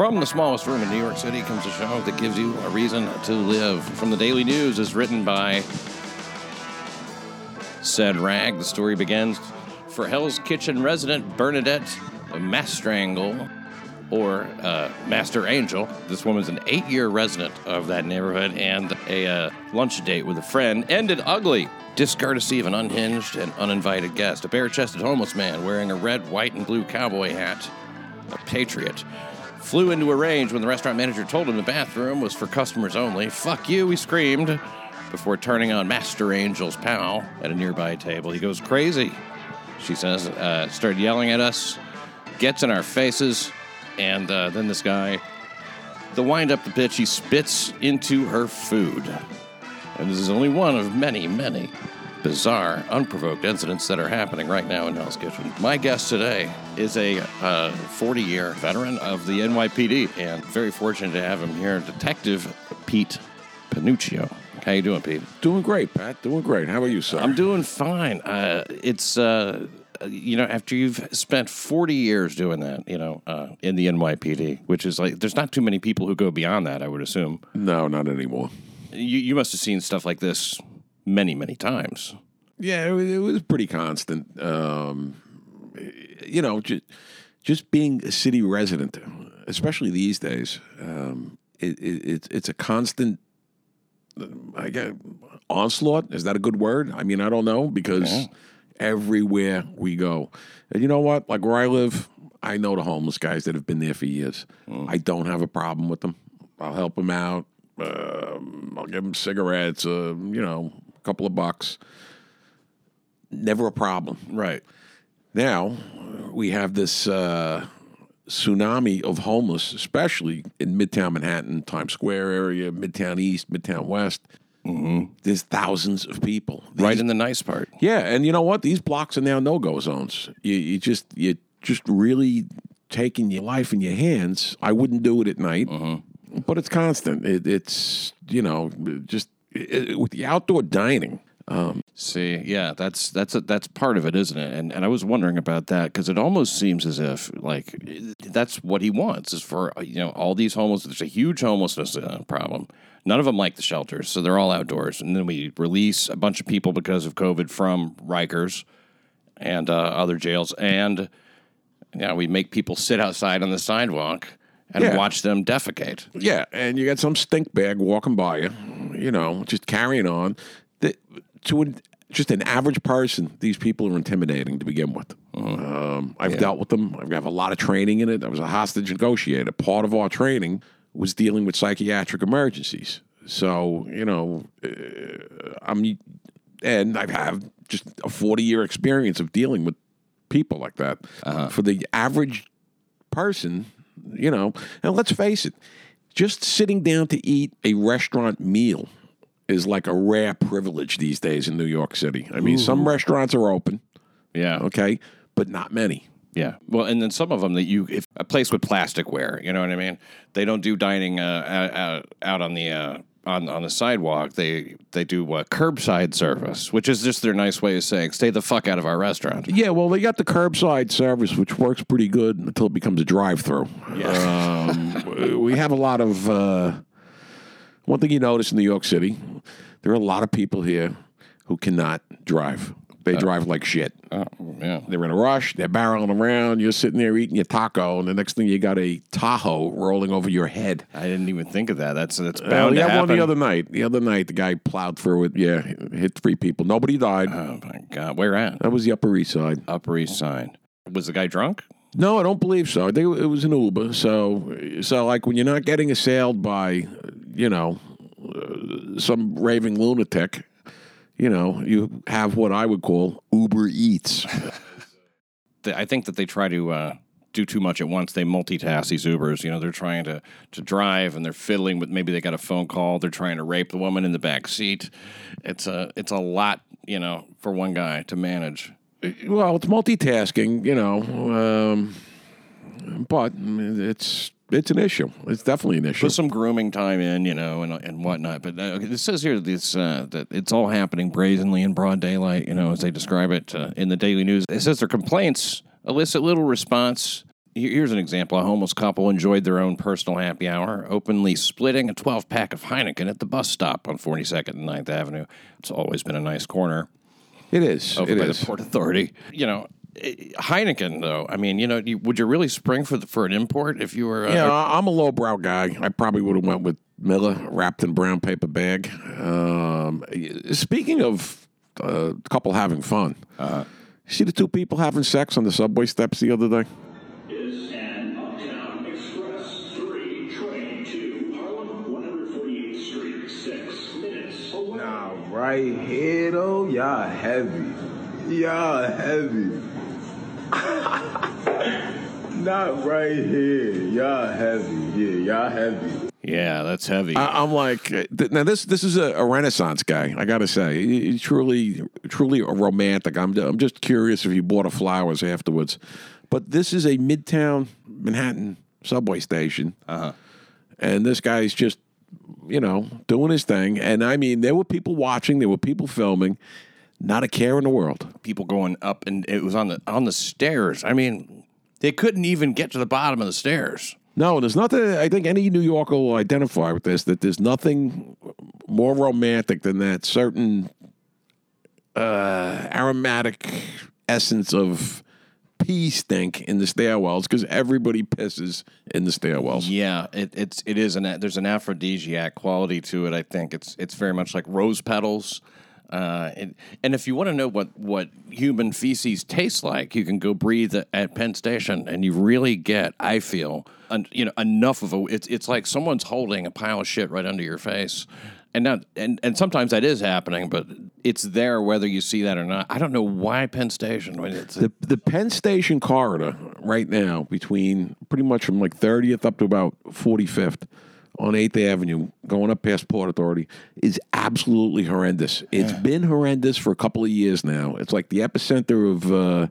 From the smallest room in New York City comes a show that gives you a reason to live. From the Daily News is written by said rag. The story begins for Hell's Kitchen resident Bernadette Mastrangle, or uh, Master Angel. This woman's an eight-year resident of that neighborhood, and a uh, lunch date with a friend ended ugly. Discourtesy of an unhinged and uninvited guest. A bare-chested homeless man wearing a red, white, and blue cowboy hat. A patriot. Flew into a rage when the restaurant manager told him the bathroom was for customers only. Fuck you, he screamed before turning on Master Angel's pal at a nearby table. He goes crazy, she says, uh, started yelling at us, gets in our faces, and uh, then this guy, the wind up the bitch, he spits into her food. And this is only one of many, many bizarre, unprovoked incidents that are happening right now in Hell's Kitchen. My guest today is a 40 year veteran of the NYPD, and very fortunate to have him here, Detective Pete Panuccio. How you doing, Pete? Doing great, Pat. Doing great. How are you, sir? I'm doing fine. Uh, it's uh, you know after you've spent 40 years doing that, you know, uh, in the NYPD, which is like there's not too many people who go beyond that. I would assume. no, not anymore. You you must have seen stuff like this many many times. Yeah, it was, pretty constant. Um, you know, just, just being a city resident, especially these days, um, it, it, it's it's a constant. I get onslaught. Is that a good word? I mean, I don't know because everywhere we go, and you know what? Like where I live, I know the homeless guys that have been there for years. I don't have a problem with them. I'll help them out. Um, I'll give them cigarettes. Uh, you know, a couple of bucks. Never a problem. Right. Now we have this uh, tsunami of homeless, especially in Midtown Manhattan, Times Square area, Midtown East, Midtown West. There's thousands of people. Right in the nice part. yeah, and you know what? These blocks are now no-go zones. You, you just you just really taking your life in your hands. I wouldn't do it at night, but it's constant. It, it's you know just it, with the outdoor dining. See, yeah, that's that's a, that's part of it, isn't it? And and I was wondering about that because it almost seems as if like that's what he wants is for you know all these homeless. There's a huge homelessness uh, problem. None of them like the shelters, so they're all outdoors. And then we release a bunch of people because of COVID from Rikers and uh, other jails, and you know, we make people sit outside on the sidewalk and Yeah. watch them defecate. Yeah, and you got some stink bag walking by you, you know, just carrying on. To an, just an average person, these people are intimidating to begin with. Um, I've dealt with them. I have a lot of training in it. I was a hostage negotiator. Part of our training was dealing with psychiatric emergencies. So you know, uh, I'm, and I have just a 40 year experience of dealing with people like that. For the average person, you know, and let's face it, just sitting down to eat a restaurant meal is like a rare privilege these days in New York City. I mean, some restaurants are open, Yeah, okay, but not many. Yeah. Well, and then some of them that you, if a place with plasticware, you know what I mean? They don't do dining uh, out, out on the uh, on on the sidewalk. They they do uh, curbside service, which is just their nice way of saying, "Stay the fuck out of our restaurant." Yeah, well, they got the curbside service, which works pretty good until it becomes a drive-through. Um, we have a lot of. Uh, one thing you notice in New York City, there are a lot of people here who cannot drive. They drive like shit. Oh, yeah. They're in a rush. They're barreling around. You're sitting there eating your taco, and the next thing you got a Tahoe rolling over your head. I didn't even think of that. That's that's Well, bound we to had happen. one the other night. The other night, the guy plowed through it. Yeah, hit three people. Nobody died. oh my god, where at? that was the Upper East Side. Upper East Side. Was the guy drunk? No, I don't believe so. I think it was an Uber. So, so like when you're not getting assailed by, you know, uh, some raving lunatic, you know, you have what I would call Uber Eats. I think that they try to uh, do too much at once. They multitask these Ubers. You know, they're trying to to drive and they're fiddling with. Maybe they got a phone call. They're trying to rape the woman in the back seat. It's a it's a lot. You know, for one guy to manage. well, it's multitasking, you know, um, but it's it's an issue. It's definitely an issue. Put some grooming time in, you know, and and whatnot. But uh, it says here this uh, that it's all happening brazenly in broad daylight. You know, as they describe it uh, in the Daily News. It says their complaints elicit little response. Here's an example. A homeless couple enjoyed their own personal happy hour, openly splitting a 12 pack of Heineken at the bus stop on 42nd and 9th Avenue. It's always been a nice corner It is. over it by is. the Port Authority. You know, Heineken, though, I mean, you know, would you really spring for the, for an import if you were. Uh, Yeah, I- I'm a lowbrow guy. I probably would have went with Miller wrapped in brown paper bag. Um, speaking of uh, a couple having fun, Uh-huh. see the two people having sex on the subway steps the other day? is an Uptown Express 3 train to Harlem 148th Street, 6 minutes away. Nah, right here though, y'all heavy. Y'all heavy. Not right here. Y'all heavy. Yeah, y'all heavy. Yeah, that's heavy. I, I'm like, uh, th- now this this is a, a Renaissance guy. I got to say, He- he's truly truly a romantic. I'm I'm just curious if you bought her flowers afterwards. But this is a Midtown Manhattan subway station, uh-huh. and this guy's just you know doing his thing. And I mean, there were people watching, there were people filming. Not a care in the world. People going up, and it was on the on the stairs. I mean, they couldn't even get to the bottom of the stairs. No, there's nothing. I think any New Yorker will identify with this. That there's nothing more romantic than that certain uh, aromatic essence of pee stink in the stairwells because everybody pisses in the stairwells. Yeah, it, it's it is an there's an aphrodisiac quality to it. I think it's it's very much like rose petals. Uh, and, and if you want to know what, what human feces tastes like, you can go breathe at Penn Station, and you really get, I feel, un, you know, enough of a. It's it's like someone's holding a pile of shit right under your face, and not and and sometimes that is happening, but it's there whether you see that or not. I don't know why Penn Station. Mean, It's, The the Penn Station corridor right now between pretty much from like 30th up to about 45th on 8th Avenue going up past Port Authority is absolutely horrendous. It's been horrendous for a couple of years now. It's like the epicenter of uh,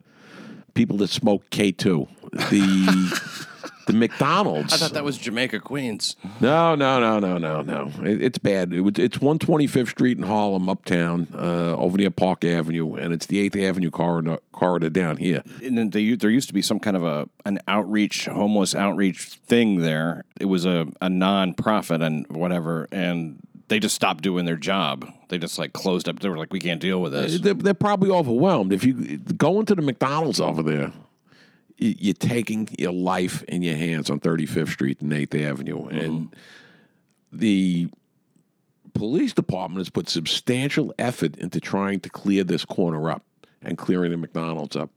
people that smoke K2. The the McDonald's I thought that was Jamaica Queens. no, no, no, no, no, no. It, it's bad. It, it's 125th Street in Harlem, uptown, uh, over near Park Avenue, and it's the 8th Avenue corridor, corridor down here. and then they, there used to be some kind of a an outreach homeless outreach thing there it was a, a non-profit and whatever and they just stopped doing their job they just like closed up they were like we can't deal with this They're, they're probably overwhelmed. If you go into the McDonald's over there, you're taking your life in your hands on 35th Street and 8th Avenue. Mm-hmm. And the police department has put substantial effort into trying to clear this corner up and clearing the McDonald's up.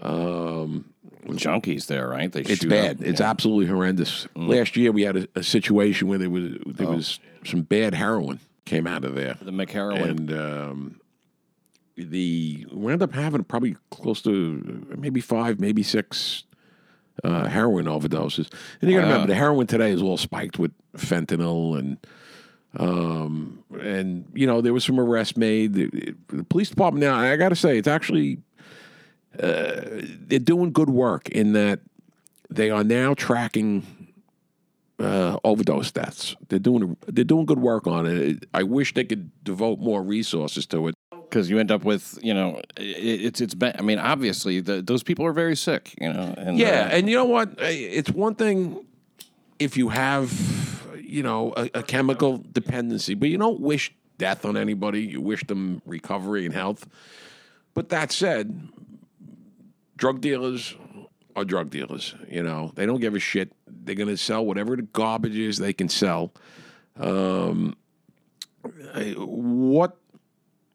Um, junkies there right they It's bad. up. It's Yeah. absolutely horrendous. Mm. Last year we had a, a situation where there was there oh. was some bad heroin came out of there, the McHeroin. and um, the we ended up having probably close to maybe five, maybe six uh, heroin overdoses. And you got to remember, the heroin today is all spiked with fentanyl and. Um, and you know there was some arrests made. The, the police department now, I got to say, it's actually they're doing good work in that they are now tracking uh, overdose deaths. They're doing they're doing good work on it. I wish they could devote more resources to it. Because you end up with you know it, it's it's ba- I mean obviously the, those people are very sick you know and Yeah, uh, and you know what? It's one thing if you have you know a, a chemical dependency, but you don't wish death on anybody. You wish them recovery and health. But that said, drug dealers are drug dealers. You know, they don't give a shit. They're going to sell whatever the garbage is they can sell. Um, what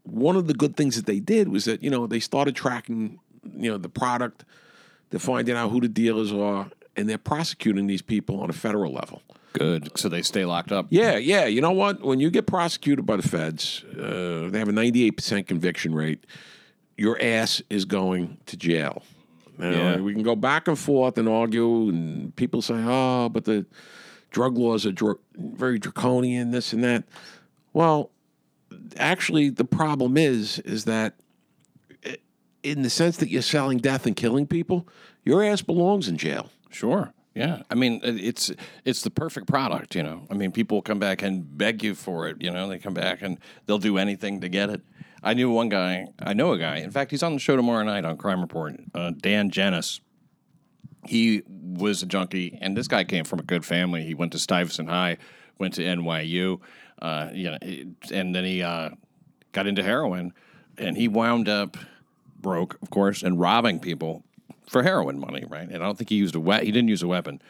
one of the good things that they did was that you know they started tracking you know the product, they're finding out who the dealers are, and they're prosecuting these people on a federal level. good so they stay locked up Yeah, yeah. You know what? When you get prosecuted by the feds, uh, they have a 98% conviction rate. Your ass is going to jail. You know, Yeah. We can go back and forth and argue, and people say, oh, but the drug laws are dr- very draconian, this and that. Well, actually, the problem is, is that in the sense that you're selling death and killing people, your ass belongs in jail. Sure. Yeah. I mean, it's it's the perfect product, you know. I mean, people come back and beg you for it, you know. They come back and they'll do anything to get it. I knew one guy. I know a guy. In fact, he's on the show tomorrow night on Crime Report. Uh, Dan Janis. he was a junkie, and this guy came from a good family. He went to Stuyvesant High, went to NYU, uh, you know, and then he uh, got into heroin, and he wound up broke, of course, and robbing people for heroin money, right? And I don't think he used a we- he didn't use a weapon,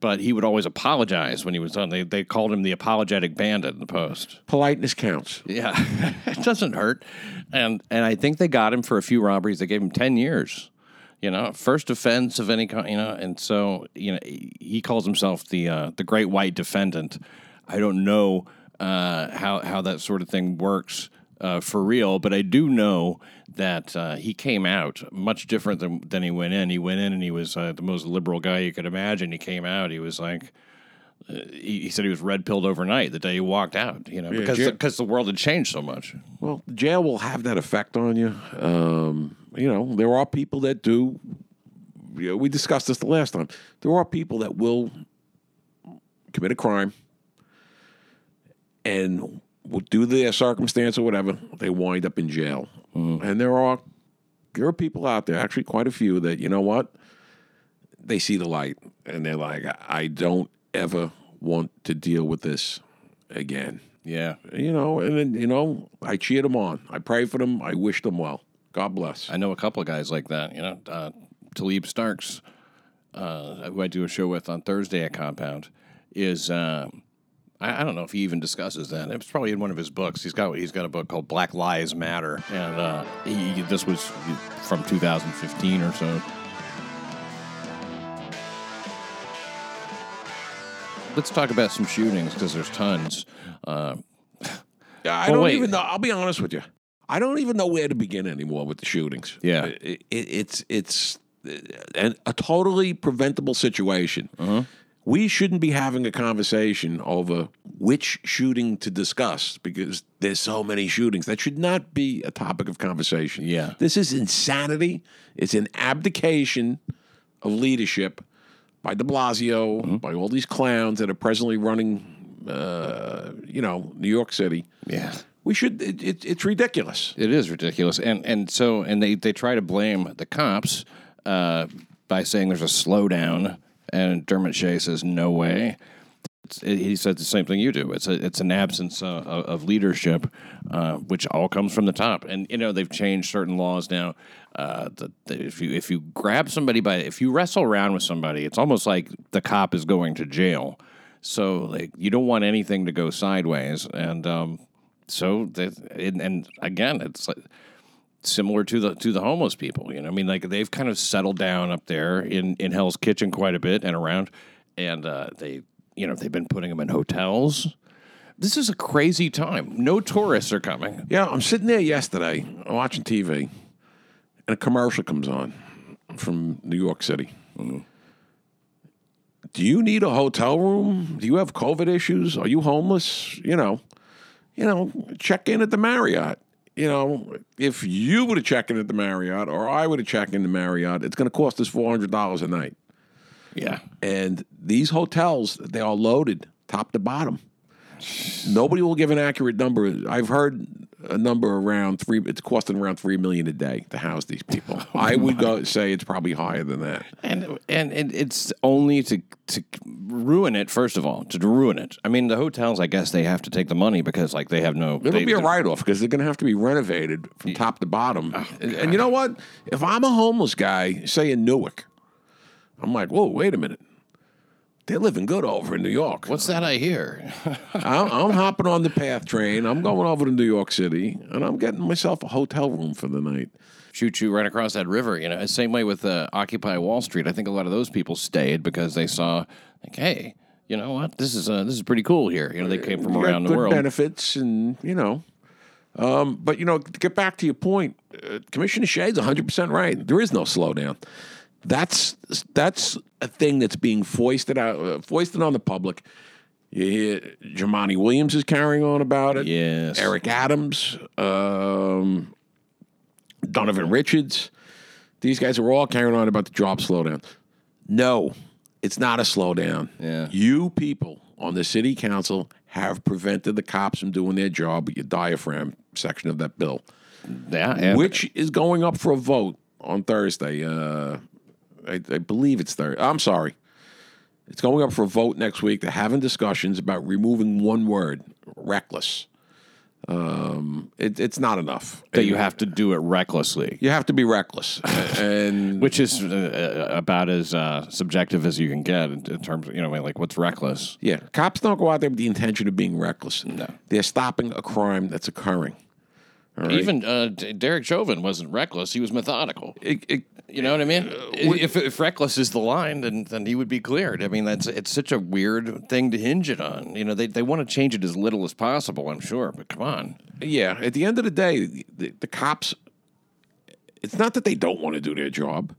but he would always apologize when he was done. They they called him the apologetic bandit in the post. Politeness counts. Yeah, it doesn't hurt, and and I think they got him for a few robberies. They gave him ten years. You know, first offense of any kind. You know, and so you know he calls himself the uh, the great white defendant. I don't know uh, how how that sort of thing works uh, for real, but I do know that uh, he came out much different than than he went in. He went in and he was uh, the most liberal guy you could imagine. He came out, he was like. uh, He, he said he was red pilled overnight the day he walked out, you know, because Jim- because the world had changed so much. Well, jail will have that effect on you. Um, you know, there are people that do. You know, we discussed this the last time. There are people that will commit a crime and will do their circumstance or whatever. They wind up in jail, and there are there are people out there, actually quite a few, that you know what they see the light and they're like, I don't ever want to deal with this again Yeah, you know, and then, you know, I cheer them on. I pray for them. I wish them well. God bless. I know a couple of guys like that. You know, uh, Talib Starks, uh, who I do a show with on Thursday at Compound, is uh, I, I don't know if he even discusses that. It's probably in one of his books. He's got he's got a book called Black Lives Matter, and uh, he, this was from 2015 or so. Let's talk about some shootings because there's tons. Uh, Yeah, I Well, don't wait. even know. I'll be honest with you. I don't even know where to begin anymore with the shootings. Yeah. It, it, it's it's an, a totally preventable situation. Uh-huh. We shouldn't be having a conversation over which shooting to discuss because there's so many shootings. That should not be a topic of conversation. Yeah. This is insanity. It's an abdication of leadership by de Blasio, Mm-hmm. by all these clowns that are presently running, uh, you know, New York City. yeah. We should. It, it, it's ridiculous. It is ridiculous, and and so and they they try to blame the cops uh, by saying there's a slowdown, and Dermot Shea says no way. He said the same thing you do. It's a it's an absence uh, of leadership, uh, which all comes from the top. And you know they've changed certain laws now. Uh, that, that if you if you grab somebody by if you wrestle around with somebody, it's almost like the cop is going to jail. So like you don't want anything to go sideways, and um, so and, and again it's like similar to the to the homeless people. You know, I mean, like they've kind of settled down up there in in Hell's Kitchen quite a bit and around, and uh, they you know they've been putting them in hotels. This is a crazy time. No tourists are coming. Yeah, I'm sitting there yesterday watching TV, and a commercial comes on from New York City. Do you need a hotel room? Do you have COVID issues? Are you homeless? You know, you know, check in at the Marriott. You know, if you were to check in at the Marriott or I were to check in the Marriott, it's going to cost us four hundred dollars a night. Yeah, And these hotels, they are loaded top to bottom. Nobody will give an accurate number. I've heard a number around three. It's costing around three million a day to house these people. Oh I would go say it's probably higher than that. and and and it's only to to ruin it. First of all, to ruin it. I mean, the hotels. I guess they have to take the money because like they have no. It'll they, be a write off because they're going to have to be renovated from top to bottom. Oh, and, and you know what? If I'm a homeless guy, say in Newark, I'm like, whoa, wait a minute. They're living good over in New York. What's that I hear? I'm, I'm hopping on the PATH train. I'm going over to New York City, and I'm getting myself a hotel room for the night. shoot you right across that river. You know, same way with uh, Occupy Wall Street. I think a lot of those people stayed because they saw, like, hey, you know what? This is uh, this is pretty cool here. You know, they came from You around the world. benefits, and you know. Um, but you know, to get back to your point, uh, Commissioner Shea's 100 percent right. There is no slowdown. That's that's a thing that's being foisted out, uh, foisted on the public. You hear Jumaane Williams is carrying on about it. Yes. Eric Adams, um, Donovan Richards. These guys are all carrying on about the job slowdown. No, it's not a slowdown. Yeah. You people on the city council have prevented the cops from doing their job with your diaphragm section of that bill, Yeah, which is going up for a vote on Thursday. Uh, I, I believe it's Thursday. I'm sorry. It's going up for a vote next week. They're having discussions about removing one word, reckless. Um, it, it's not enough. That you have to do it recklessly, You have to be reckless, and which is uh, about as uh, subjective as you can get in, in terms of, you know, like what's reckless. yeah, cops don't go out there with the intention of being reckless. No. they're stopping a crime that's occurring. Right? Even uh, Derek Chauvin wasn't reckless; he was methodical. It- it- You know what I mean? Uh, if, if reckless is the line, then then he would be cleared. I mean, that's it's such a weird thing to hinge it on. You know, they they want to change it as little as possible. I'm sure, but come on. yeah, at the end of the day, the, the cops. It's not that they don't want to do their job.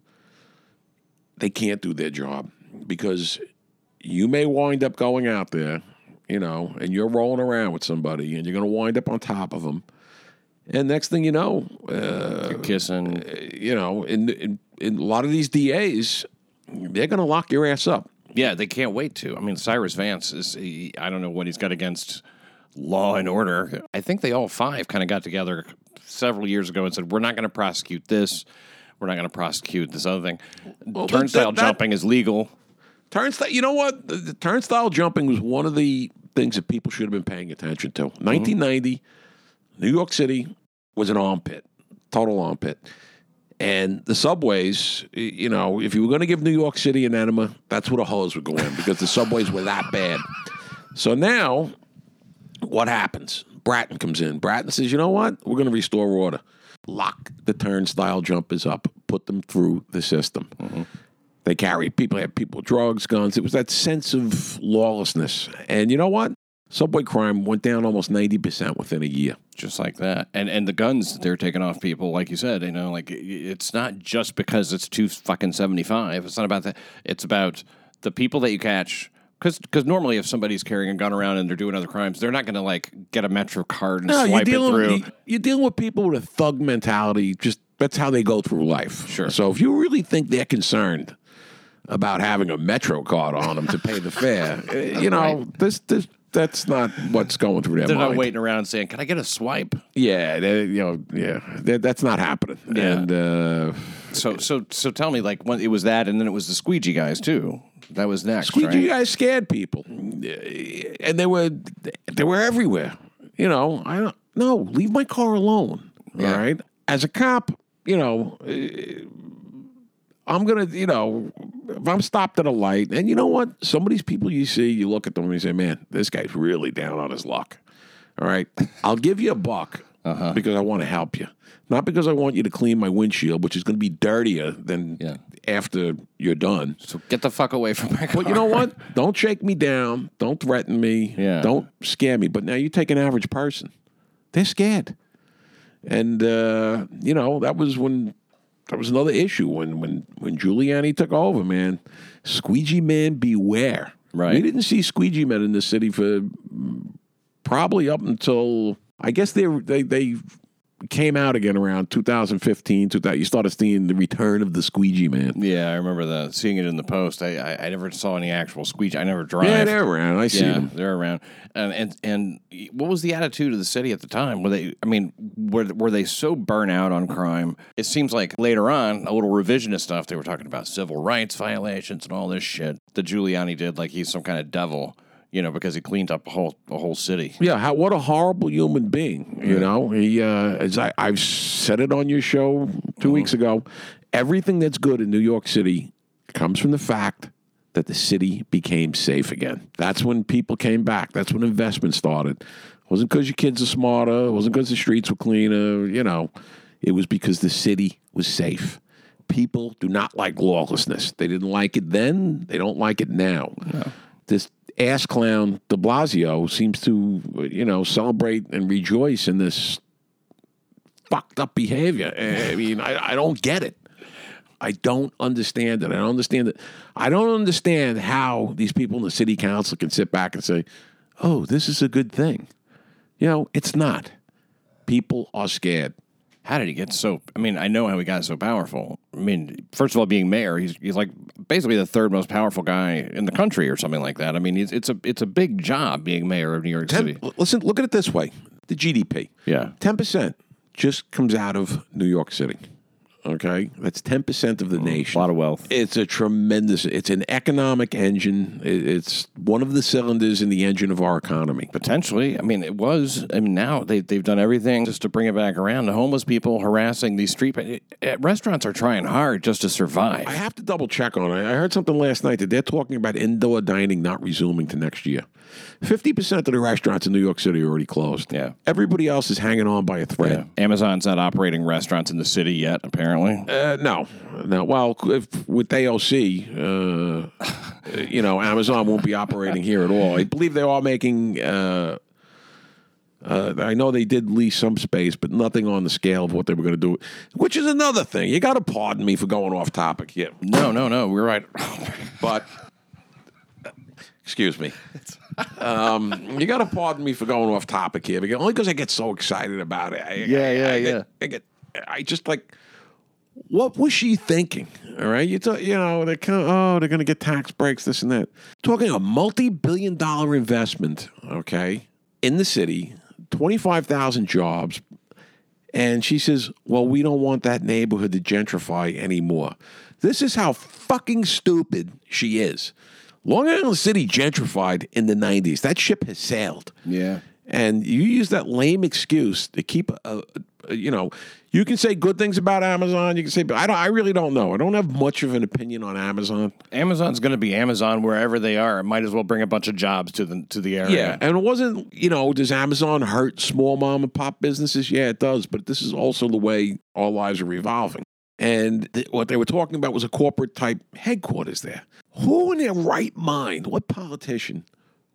They can't do their job because you may wind up going out there, you know, and you're rolling around with somebody, and you're going to wind up on top of them. And next thing you know, uh, Kissing. you know, in, in in a lot of these DAs, they're going to lock your ass up. Yeah, they can't wait to. I mean, Cyrus Vance is, he, I don't know what he's got against law and order. I think they all five kind of got together several years ago and said, we're not going to prosecute this. We're not going to prosecute this other thing. that- Turnstile that- that- jumping is legal. Turnstile, you know what? The, the turnstile jumping was one of the things that people should have been paying attention to. 1990, New York City was an armpit, total armpit. And the subways, you know, if you were going to give New York City an enema, that's where the hose would go in because the subways were that bad. So now, what happens? Bratton comes in. Bratton says, you know what? We're going to restore order. Lock the turnstile jumpers up, put them through the system. Mm-hmm. They carry people had people drugs, guns. It was that sense of lawlessness. And you know what? Subway crime went down almost ninety percent within a year. just like that. And and the guns that they're taking off people, like you said, you know, like it's not just because it's two fucking seventy five. It's not about that. It's about the people that you catch. Because normally, if somebody's carrying a gun around and they're doing other crimes, they're not going to like get a Metro card and No, you're swipe it dealing through. you- you're dealing with people with a thug mentality. Just that's how they go through life. Sure. So if you really think they're concerned about having a Metro card on them to pay the fare, you know, this this that's not what's going through their they're mind. not waiting around saying, "Can I get a swipe?" Yeah, they, you know, yeah, that, that's not happening. Yeah. And uh, So so so tell me, like, when it was that, and then it was the squeegee guys too. That was next, Squeegee right? guys scared people, and they were they were everywhere. You know, I don't no leave my car alone. Yeah. All right, as a cop, you know, eh, I'm gonna, you know, if I'm stopped at a light, and you know what, some of these people you see, you look at them and you say, man, this guy's really down on his luck. All right, I'll give you a buck Uh-huh. because I want to help you, not because I want you to clean my windshield, which is going to be dirtier than Yeah. after you're done. So get the fuck away from my car. But you know what? Don't shake me down. Don't threaten me. Yeah. Don't scare me. But now you take an average person. They're scared. And uh, you know, that was when that was another issue when when when Giuliani took over, man. Squeegee man beware. Right. We didn't see squeegee men in the city for probably up until I guess they they they came out again around 2015. 2000, you started seeing the return of the squeegee man. Yeah, I remember that. Seeing it in the post. I, I I never saw any actual squeegee. I never drive. Yeah, they're around. I see yeah, them. they're around. And, and and what was the attitude of the city at the time? Were they? I mean, were were they so burnt out on crime? It seems like later on, a little revisionist stuff. They were talking about civil rights violations and all this shit that Giuliani did, like he's some kind of devil, you know, because he cleaned up a whole a whole city. Yeah, how, what a horrible human being. You know, he uh, as I, I've said it on your show 2 weeks ago. Everything that's good in New York City comes from the fact that the city became safe again. That's when people came back. That's when investment started. It wasn't because your kids are smarter. It wasn't because the streets were cleaner. You know, it was because the city was safe. People do not like lawlessness. They didn't like it then. They don't like it now. This ass clown De Blasio seems to, you know, celebrate and rejoice in this fucked up behavior. Eh, I mean, I, I don't get it. I don't understand it. I don't understand it. I don't understand how these people in the city council can sit back and say, "Oh, this is a good thing." You know, it's not. People are scared. How did he get so? I mean, I know how he got so powerful. I mean, first of all, being mayor, he's he's like basically the third most powerful guy in the country, or something like that. I mean, it's, it's a it's a big job being mayor of New York Ten, City. listen, look at it this way: the GDP, Yeah, ten percent just comes out of New York City. Okay, that's ten percent of the A nation. lot of wealth. It's a tremendous. It's an economic engine. It's one of the cylinders in the engine of our economy. Potentially. I mean, it was. I mean, now they, they've done everything just to bring it back around. The homeless people harassing these street eh, restaurants are trying hard just to survive. I have to double check on it. I heard something last night that they're talking about indoor dining not resuming to next year. Fifty percent of the restaurants in New York City are already closed. Yeah. Everybody else is hanging on by a thread. Yeah. Amazon's not operating restaurants in the city yet, apparently. Uh, no, no. Well, if, with AOC, uh, you know, Amazon won't be operating here at all. I believe they're making. Uh, uh, I know they did lease some space, but nothing on the scale of what they were going to do. Which is another thing. You got to pardon me for going off topic here, No, no, no. We're right. but excuse me. Um, you got to pardon me for going off topic here, because, only because I get so excited about it. I, Yeah, I- yeah, I yeah. Get, I get. I just like what was she thinking? All right, you talk, you know they kind of oh they're going to get tax breaks, this and that. Talking a multi-billion dollar investment, okay, in the city, twenty five thousand jobs, and she says, "Well, we don't want that neighborhood to gentrify anymore." This is how fucking stupid she is. Long Island City gentrified in the '90s. That ship has sailed. Yeah. And you use that lame excuse to keep, a, a- you know, you can say good things about Amazon. You can say, but I don't. I really don't know. I don't have much of an opinion on Amazon. Amazon's going to be Amazon wherever they are. It might as well bring a bunch of jobs to the to the area. Yeah, and it wasn't. You know, does Amazon hurt small mom and pop businesses? Yeah, it does. But this is also the way our lives are revolving. And th- what they were talking about was a corporate type headquarters there. Who in their right mind, what politician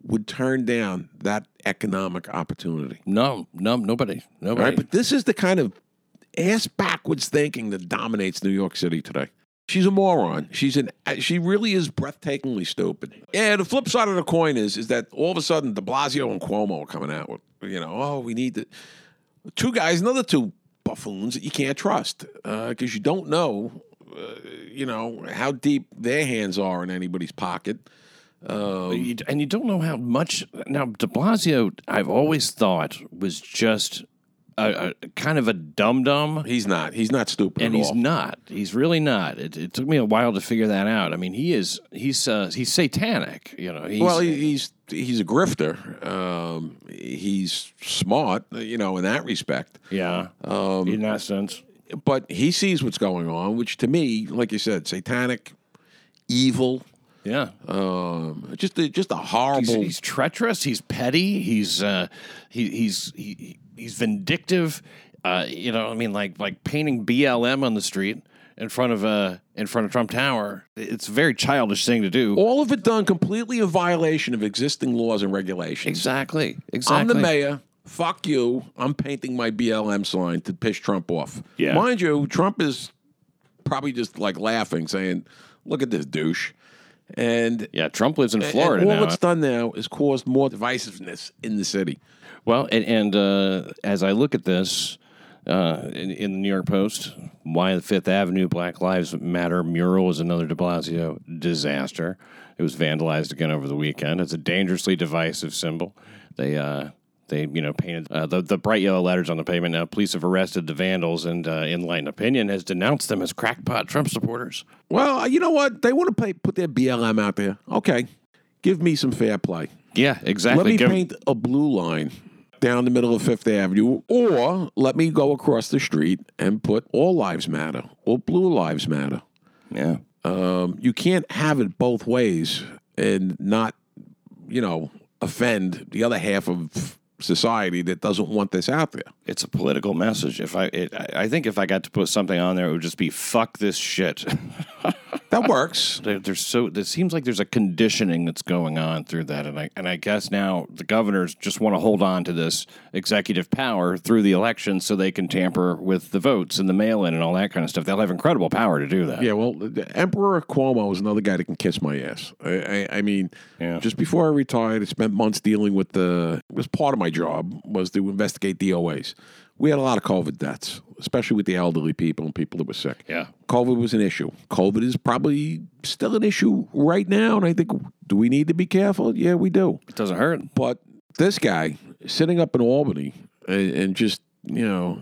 would turn down that economic opportunity? No, no, nobody, nobody. right, but this is the kind of ass backwards thinking that dominates New York City today. She's a moron. She's an. She really is breathtakingly stupid. Yeah. The flip side of the coin is is that all of a sudden De Blasio and Cuomo are coming out with you know oh we need to two guys another two buffoons that you can't trust because you don't know uh, you know how deep their hands are in anybody's pocket. You- and you don't know how much. Now, De Blasio, I've always thought was just a, a kind of a dum dum. He's not. He's not stupid. and he's all. not. He's really not. It, it took me a while to figure that out. I mean, he is. He's. Uh, he's satanic. You know. He's, well, he, he's he's a grifter. Um, he's smart, you know, in that respect. yeah. Um, in that sense. But he sees what's going on, which to me, like you said, satanic, evil, Yeah. um, just a, just a He's, horrible. he's treacherous. He's petty. He's uh, he, he's he, he's vindictive. Uh, you know, I mean, like like painting BLM on the street in front of uh in front of Trump Tower. It's a very childish thing to do. all of it done completely in violation of existing laws and regulations. Exactly. Exactly. I'm the mayor. Fuck you. I'm painting my BLM sign to piss Trump off. Yeah. Mind you, Trump is probably just like laughing, saying, "Look at this douche." And Yeah, Trump lives in Florida all now. it's done now is caused more divisiveness in the city. Well, and, and uh, as I look at this uh, in, in the New York Post, why the Fifth Avenue Black Lives Matter mural is another De Blasio disaster. It was vandalized again over the weekend. It's a dangerously divisive symbol. They uh, they you know painted uh, the the bright yellow letters on the pavement. Now, police have arrested the vandals, and uh, Enlightened Opinion has denounced them as crackpot Trump supporters. Well, you know what? They want to pay, put their BLM out there. Okay, give me some fair play. Yeah, exactly. Let me Give- paint a blue line down the middle of Fifth Avenue, or let me go across the street and put all lives matter or blue lives matter. yeah. Um, you can't have it both ways and not, you know, offend the other half of society that doesn't want this out there. It's a political message. If I, it, I think if I got to put something on there, it would just be "fuck this shit." That works. there, there's so it seems like there's a conditioning that's going on through that, and I and I guess now the governors just want to hold on to this executive power through the election so they can tamper with the votes and the mail-in and all that kind of stuff. They'll have incredible power to do that. Yeah, well, the Emperor Cuomo is another guy that can kiss my ass. I, I, I mean, Yeah. just before I retired, I spent months dealing with the. It was part of my job was to investigate DOAs. We had a lot of COVID deaths, especially with the elderly people and people that were sick. Yeah. COVID was an issue. COVID is probably still an issue right now, and I think do we need to be careful? Yeah, we do. It doesn't hurt. But this guy sitting up in Albany and, and just you know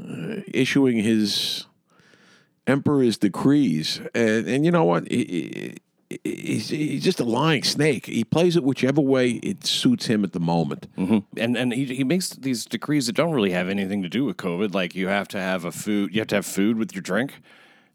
issuing his emperor's decrees, and and you know what? He- he- He's, he's just a lying snake. He plays it whichever way it suits him at the moment. Mm-hmm. and and he, he makes these decrees that don't really have anything to do with COVID. Like you have to have a food, you have to have food with your drink.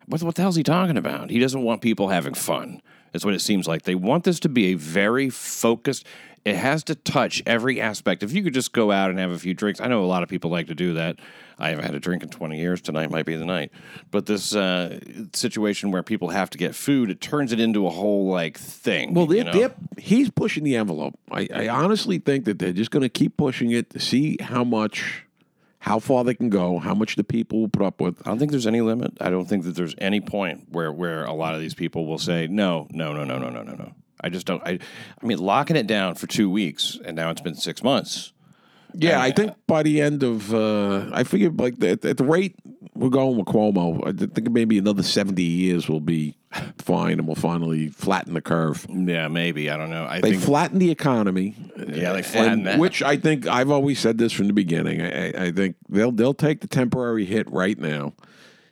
What what the hell's he talking about? He doesn't want people having fun. That's what it seems like. They want this to be a very focused. It has to touch every aspect. If you could just go out and have a few drinks, I know a lot of people like to do that. I haven't had a drink in 20 years. Tonight might be the night. But this uh, situation where people have to get food, it turns it into a whole like thing. Well, they're, you know? they're, he's pushing the envelope. I, I honestly think that they're just going to keep pushing it to see how much, how far they can go, how much the people will put up with. I don't think there's any limit. I don't think that there's any point where where a lot of these people will say no, no, no, no, no, no, no, no. I just don't. I, I mean, locking it down for two weeks, and now it's been six months. Yeah, I think by the end of, uh, I figure like the, at the rate we're going with Cuomo, I think maybe another 70 years will be fine and we'll finally flatten the curve. Yeah, maybe. I don't know. I They think. flatten the economy. Yeah, they flatten and- that. Which I think I've always said this from the beginning. I, I, I think they'll they'll take the temporary hit right now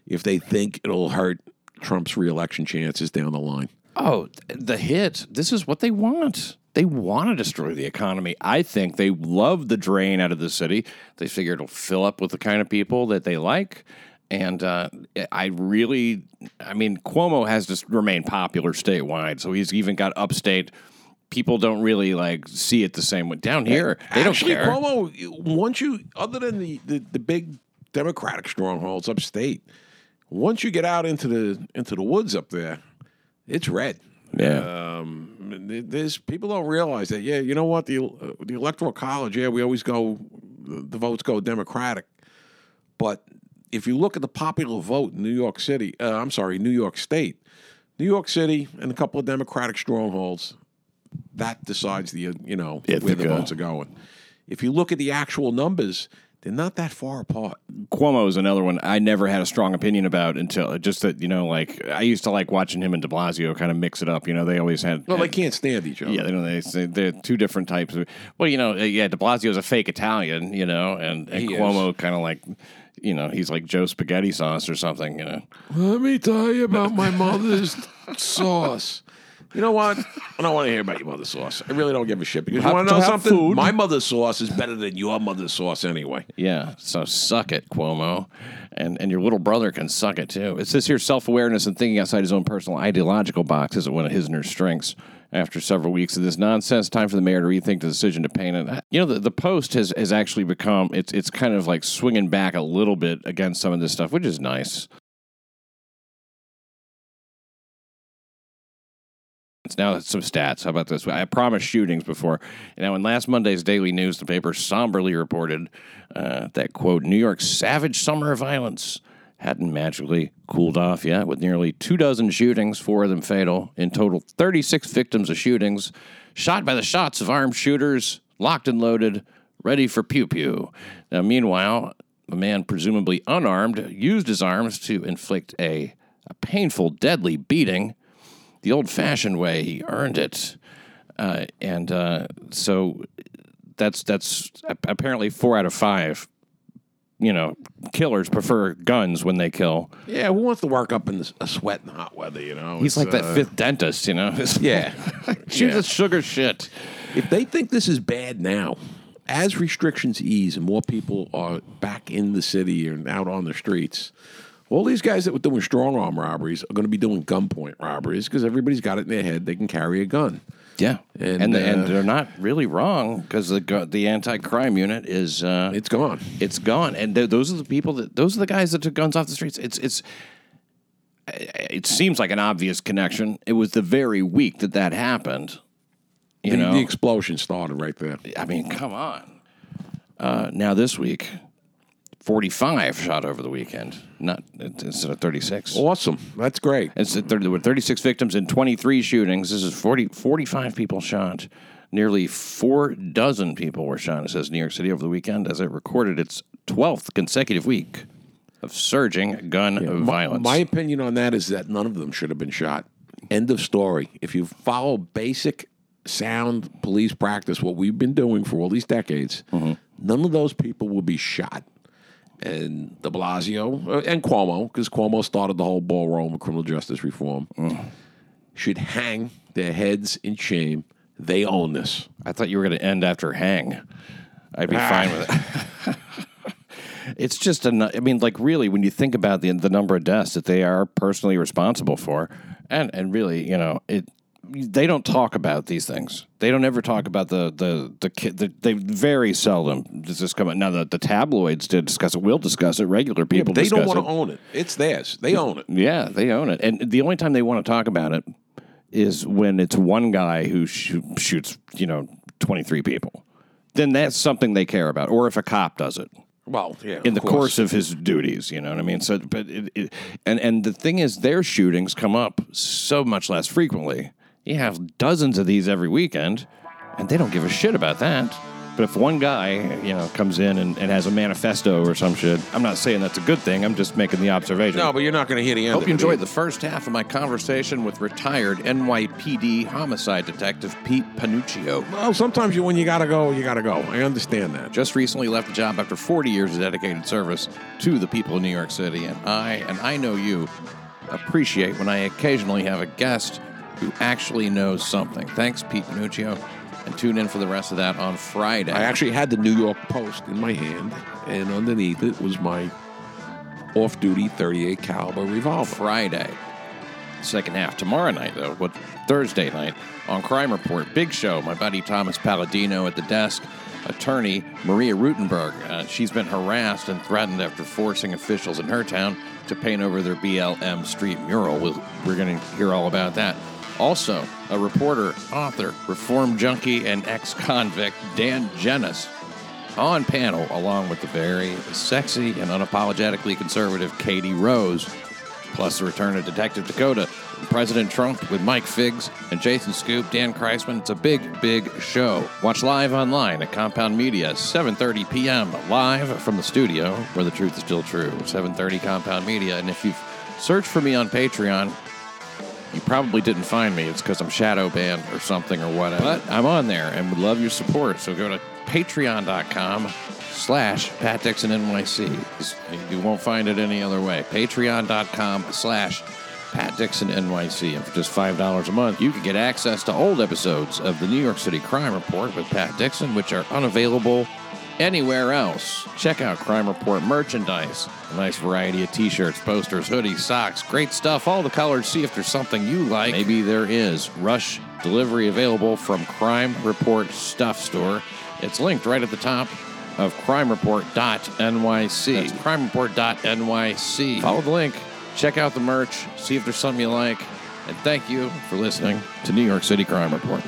if they think it'll hurt Trump's reelection chances down the line. Oh, the hit. This is what they want. They want to destroy the economy. I think they love the drain out of the city. They figure it'll fill up with the kind of people that they like. And uh, I really, I mean, Cuomo has to remain popular statewide. So he's even got upstate. People don't really like see it the same way down here. They don't Actually, care. Cuomo, once you, other than the, the, the big Democratic strongholds upstate, once you get out into the into the woods up there, it's red. yeah. Um, there's people don't realize that. Yeah, you know what? The uh, the electoral college. Yeah, we always go. The votes go Democratic, but if you look at the popular vote in New York City, uh, I'm sorry, New York State, New York City, and a couple of Democratic strongholds, that decides the uh, you know If where the go. votes are going. If you look at the actual numbers, they're not that far apart. Cuomo is another one I never had a strong opinion about until just that you know like I used to like watching him and De Blasio kind of mix it up. You know they always had Well, had- they can't stand each other. Yeah, they don't. They, they're two different types of. Well, you know, uh, yeah, De Blasio's a fake Italian, you know, and, and He. Cuomo kind of like, you know, he's like Joe Spaghetti Sauce or something, you know. Let me tell you about my mother's sauce. You know what? I don't want to hear about your mother's sauce. I really don't give a shit because you Have want to to know have something? food. My mother's sauce is better than your mother's sauce anyway. Yeah, so suck it, Cuomo, and and your little brother can suck it too. It says here self awareness and thinking outside his own personal ideological box isn't one of his and her strengths. After several weeks of this nonsense, time for the mayor to rethink the decision to paint it. You know, the, the post has has actually become it's it's kind of like swinging back a little bit against some of this stuff, which is nice. Now some stats. How about this? I promised shootings before. Now, in last Monday's Daily News, the paper somberly reported uh, that, quote, New York's savage summer of violence hadn't magically cooled off yet, with nearly two dozen shootings, four of them fatal. In total, 36 victims of shootings, shot by the shots of armed shooters, locked and loaded, ready for pew pew. Now, meanwhile, a man presumably unarmed used his arms to inflict a, a painful, deadly beating the old fashioned way. He earned it. Uh, and uh, so that's that's apparently four out of five. You know, killers prefer guns when they kill. Yeah, who wants to work up in the, a sweat in hot weather? You know, He's It's, like that uh, fifth dentist, you know. Yeah, She's Yeah. a sugar shit. If they think this is bad now, as restrictions ease and more people are back in the city and out on the streets, all these guys that were doing strong arm robberies are going to be doing gunpoint robberies because everybody's got it in their head they can carry a gun. Yeah, And, and and, uh, they're not really wrong because the the anti crime unit is uh, It's gone. it's gone, and th- those are the people that those are the guys that took guns off the streets. It's it's. It seems like an obvious connection. It was the very week that that happened. You The, know, the explosion started right there. I mean, come on. Uh, now this week, forty-five shot over the weekend, not instead of thirty-six. Awesome. That's great. It's there were 36 victims in 23 shootings. This is 40, 45 people shot. Nearly four dozen people were shot, it says New York City over the weekend, as it recorded its 12th consecutive week of surging gun violence. My opinion on that is that none of them should have been shot. End of story. If you follow basic sound police practice, what we've been doing for all these decades, Mm-hmm. none of those people will be shot. And De Blasio uh, and Cuomo, because Cuomo started the whole ball rolling with criminal justice reform, should hang their heads in shame. They own this. I thought you were going to end after hang. I'd be Ah. fine with it. it's just a. I mean, like really, when you think about the the number of deaths that they are personally responsible for, and and really, you know, it. They don't talk about these things. They don't ever talk about the the the kid. The, they very seldom does this come out. Now the, the tabloids did discuss it. We'll discuss it. Regular people. They don't want to own it. It's theirs. They own it. Yeah, they own it. And the only time they want to talk about it is when it's one guy who sh- shoots, you know, 23 people. Then that's something they care about. Or if a cop does it Well, yeah. in the course of his duties, you know what I mean? So, but it, it, and, and the thing is, their shootings come up so much less frequently. You have dozens of these every weekend, and they don't give a shit about that. But if one guy, you know, comes in and, and has a manifesto or some shit, I'm not saying that's a good thing. I'm just making the observation. No, but you're not going to hear the end. Hope of you it enjoyed either. the first half of my conversation with retired NYPD homicide detective Pete Panuccio. Well, sometimes you when you gotta go, you gotta go. I understand that. Just recently left the job after 40 years of dedicated service to the people of New York City, and I and I know you appreciate when I occasionally have a guest who actually knows something. Thanks, Pete Panuccio, and tune in for the rest of that on Friday. I actually had the New York Post in my hand, and underneath it was my off-duty 38 caliber revolver. Friday. Second half tomorrow night, though. What Thursday night on Crime Report? Big show. My buddy Thomas Palladino at the desk. Attorney Maria Rutenberg. Uh, she's been harassed and threatened after forcing officials in her town to paint over their BLM street mural. We'll, we're going to hear all about that. Also, a reporter, author, reform junkie, and ex-convict Dan Genis on panel along with the very sexy and unapologetically conservative Katie Rose, plus the return of Detective Dakota, President Trump with Mike Figs and Jason Scoop, Dan Kreisman. It's a big, big show. Watch live online at Compound Media, 7:30 p.m. live from the studio where the truth is still true. 7:30 Compound Media, and if you've searched for me on Patreon, you probably didn't find me. It's because I'm shadow banned or something or whatever. But I'm on there and would love your support. So go to patreon.com slash Pat Dixon NYC. You won't find it any other way. Patreon.com slash Pat Dixon NYC. And for just $5 a month, you can get access to old episodes of the New York City Crime Report with Pat Dixon, which are unavailable anywhere else. Check out Crime Report merchandise. A nice variety of t shirts, posters, hoodies, socks, great stuff, all the colors. See if there's something you like. Maybe there is. Rush delivery available from Crime Report Stuff Store. It's linked right at the top of crimereport.nyc. That's crimereport.nyc. Follow the link, check out the merch, see if there's something you like, and thank you for listening to New York City Crime Report.